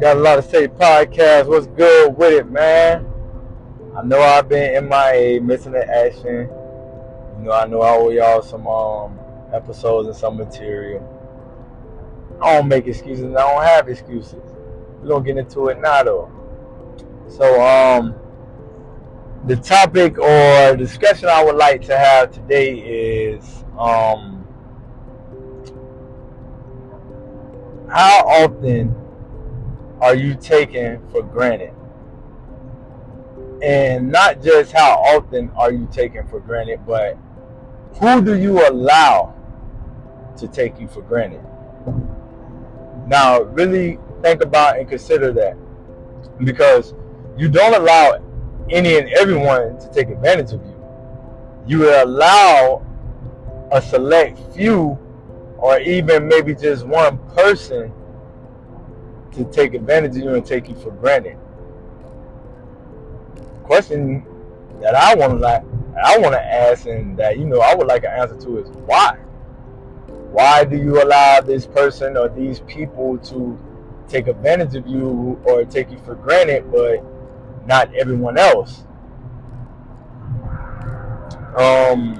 Got a lot to say podcast. What's good with it, man? I know I've been MIA, missing the action. You know, I know I owe y'all some um episodes and some material. I don't make excuses. I don't have excuses. We're gonna get into it now, though. So, um, the topic or discussion I would like to have today is um, how often are you taken for granted? And not just how often are you taken for granted, but who do you allow to take you for granted? Now, really think about and consider that because you don't allow any and everyone to take advantage of you. You allow a select few or even maybe just one person to take advantage of you and take you for granted. Question that I want to like, I want to ask, and that you know I would like an answer to is why. Why do you allow this person or these people to take advantage of you or take you for granted, but not everyone else? Um,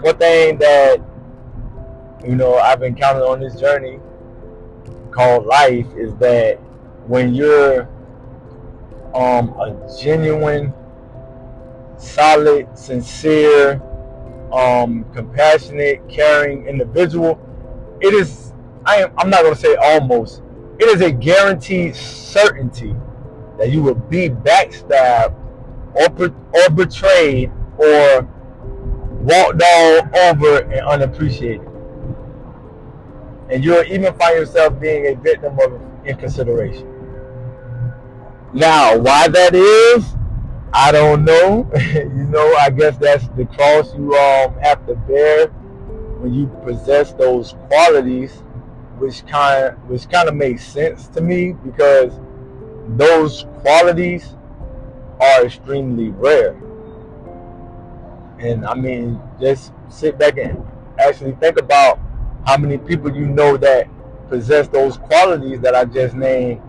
one thing that you know I've encountered on this journey called life is that when you're um, a genuine, solid, sincere, um, compassionate, caring individual, it is I am I'm not gonna say almost, it is a guaranteed certainty that you will be backstabbed or or betrayed or walked all over and unappreciated. And you'll even find yourself being a victim of inconsideration. Now, why that is, I don't know. you know, I guess that's the cross you um have to bear when you possess those qualities, which kind which kind of makes sense to me because those qualities are extremely rare. And I mean, just sit back and actually think about how many people you know that possess those qualities that I just named.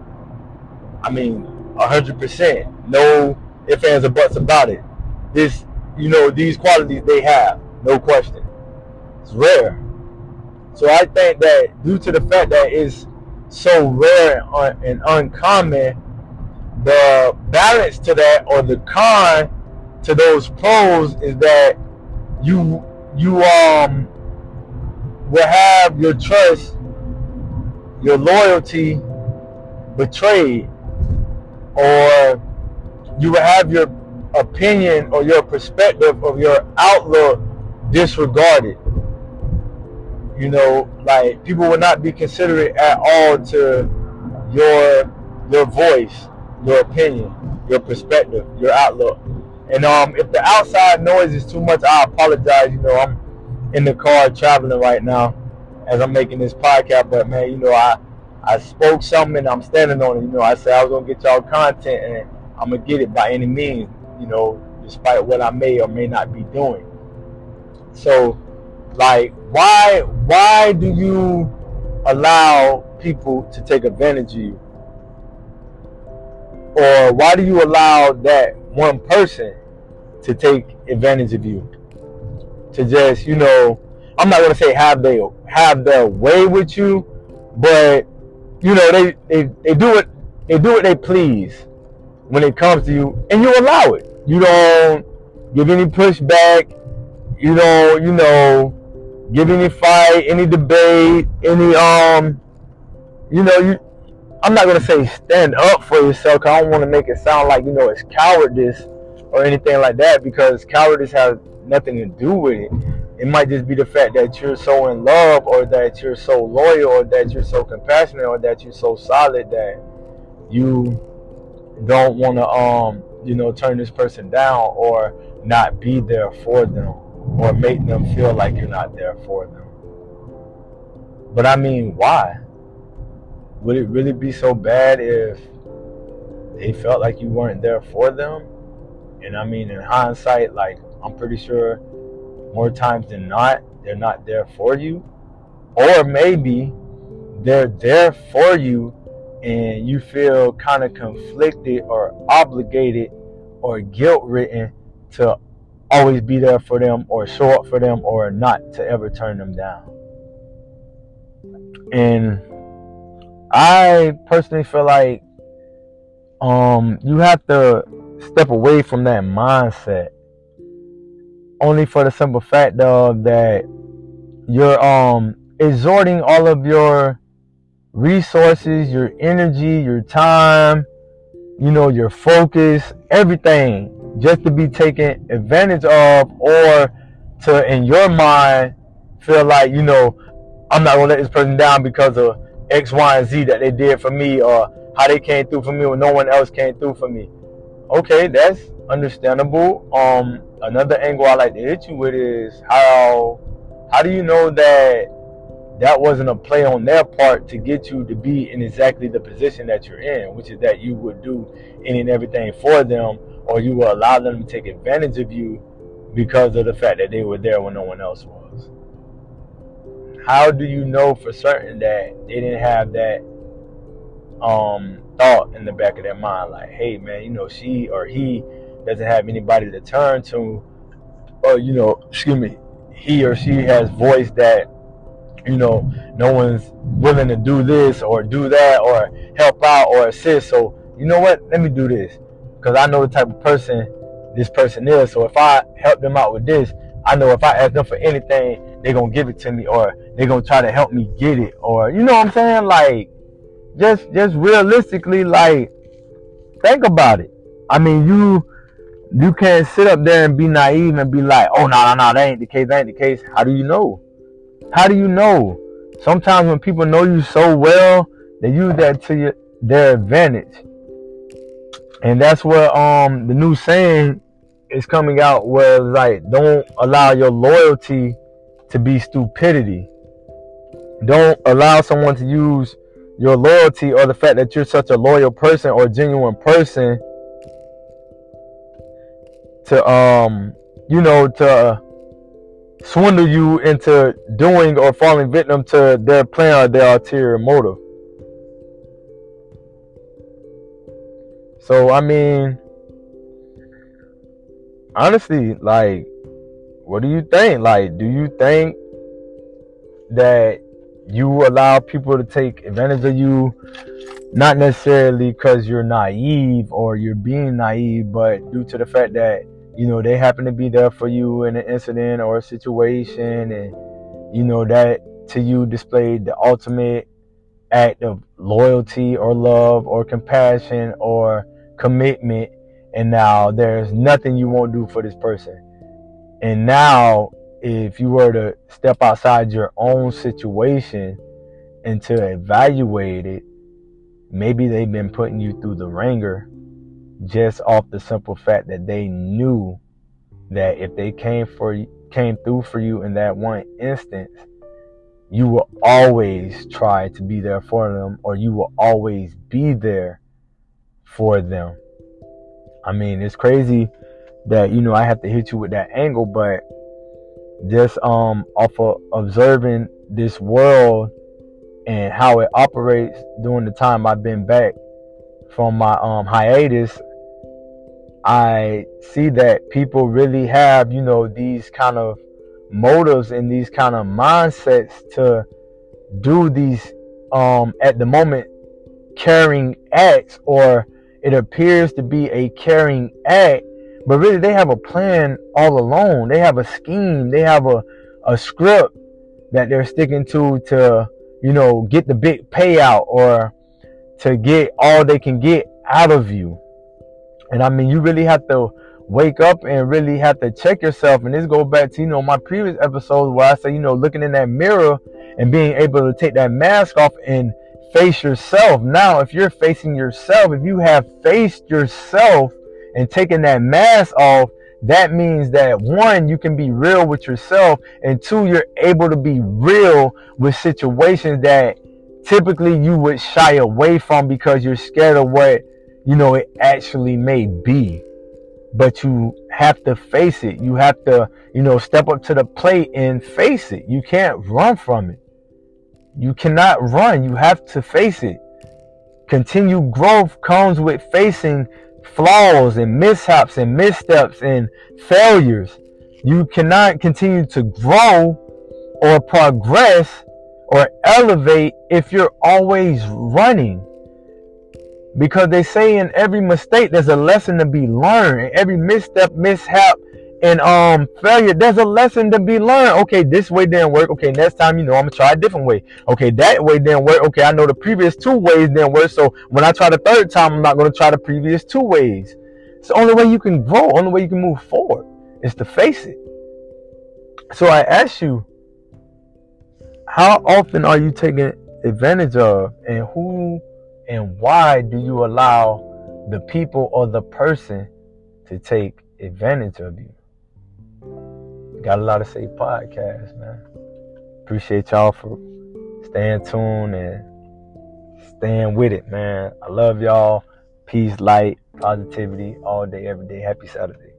I mean, hundred percent, no ifs ands or buts about it. This, you know, these qualities they have, no question. It's rare. So I think that due to the fact that it's so rare and uncommon, the balance to that or the con to those pros is that you you um will have your trust, your loyalty betrayed, or you will have your opinion or your perspective of your outlook disregarded. You know, like people will not be considerate at all to your your voice, your opinion, your perspective, your outlook. And um, if the outside noise is too much, I apologize. You know, I'm in the car traveling right now as I'm making this podcast. But man, you know, I I spoke something and I'm standing on it. You know, I said I was gonna get y'all content and I'm gonna get it by any means. You know, despite what I may or may not be doing. So, like, why why do you allow people to take advantage of you? Or why do you allow that one person to take advantage of you? To just, you know, I'm not gonna say have they have their way with you, but you know they, they they do it they do what they please when it comes to you, and you allow it. You don't give any pushback. You don't you know give any fight, any debate, any um you know you I'm not gonna say stand up for yourself. I don't want to make it sound like you know it's cowardice or anything like that because cowardice has nothing to do with it. It might just be the fact that you're so in love, or that you're so loyal, or that you're so compassionate, or that you're so solid that you don't want to um you know turn this person down or not be there for them or make them feel like you're not there for them. But I mean, why? would it really be so bad if they felt like you weren't there for them? And I mean, in hindsight, like, I'm pretty sure more times than not, they're not there for you. or maybe they're there for you and you feel kind of conflicted or obligated or guilt ridden to always be there for them or show up for them or not to ever turn them down. And I personally feel like um you have to step away from that mindset only for the simple fact of that you're um exhorting all of your resources, your energy, your time, you know, your focus, everything just to be taken advantage of or to in your mind feel like, you know, I'm not gonna let this person down because of X, Y, and Z that they did for me or how they came through for me when no one else came through for me. Okay, that's understandable. Um another angle I like to hit you with is how how do you know that that wasn't a play on their part to get you to be in exactly the position that you're in, which is that you would do any and everything for them, or you will allow them to take advantage of you because of the fact that they were there when no one else was. How do you know for certain that they didn't have that um, thought in the back of their mind, like, hey man, you know, she or he doesn't have anybody to turn to, or you know, excuse me, he or she has voiced that you know, no one's willing to do this or do that or help out or assist. So, you know what? Let me do this because I know the type of person this person is. So if I help them out with this, I know if I ask them for anything, they're to give it to me or they're to try to help me get it or, you know what I'm saying? Like, just, just realistically, like, think about it. I mean, you, you can't sit up there and be naive and be like, oh, no, no, no, that ain't the case, that ain't the case. How do you know? How do you know? Sometimes when people know you so well, they use that to your, their advantage. And that's where um the new saying is coming out where like don't allow your loyalty to be stupidity. Don't allow someone to use your loyalty or the fact that you're such a loyal person or genuine person to um you know to swindle you into doing or falling victim to their plan or their ulterior motive. So I mean, honestly, like, what do you think? Like, do you think that you allow people to take advantage of you, not necessarily because you're naive or you're being naive, but due to the fact that you know they happen to be there for you in an incident or a situation and you know that to you displayed the ultimate act of loyalty or love or compassion or commitment. And now there's nothing you won't do for this person. And now if you were to step outside your own situation and to evaluate it maybe they've been putting you through the ringer just off the simple fact that they knew that if they came for came through for you in that one instance, you will always try to be there for them or you will always be there for them. I mean, it's crazy that you know I have to hit you with that angle, but just um off of observing this world and how it operates during the time I've been back from my um hiatus, I see that people really have, you know, these kind of motives and these kind of mindsets to do these um at the moment caring acts or it appears to be a caring act but really they have a plan all along they have a scheme. They have a, a script that they're sticking to to you know get the big payout or to get all they can get out of you and I mean, you really have to wake up and really have to check yourself. And this goes back to, you know, my previous episodes where I say, you know, looking in that mirror and being able to take that mask off and face yourself. Now, if you're facing yourself, if you have faced yourself and taken that mask off, that means that one, you can be real with yourself, and two, you're able to be real with situations that typically you would shy away from because you're scared of what you know, it actually may be. But you have to face it. You have to, you know, step up to the plate and face it. You can't run from it. You cannot run. You have to face it. Continued growth comes with facing flaws and mishaps and missteps and failures. You cannot continue to grow or progress or elevate if you're always running. Because they say in every mistake there's a lesson to be learned. Every misstep, mishap, and um failure, there's a lesson to be learned. Okay, this way didn't work. Okay, next time you know I'm gonna try a different way. Okay, that way didn't work. Okay, I know the previous two ways didn't work. So when I try the third time, I'm not gonna try the previous two ways. It's the only way you can grow, only way you can move forward is to face it. So I ask you, how often are you taking advantage of and who and why do you allow the people or the person to take advantage of you? Got a lot to say podcast, man. Appreciate y'all for staying tuned and staying with it, man. I love y'all. Peace, light, positivity all day, every day. Happy Saturday.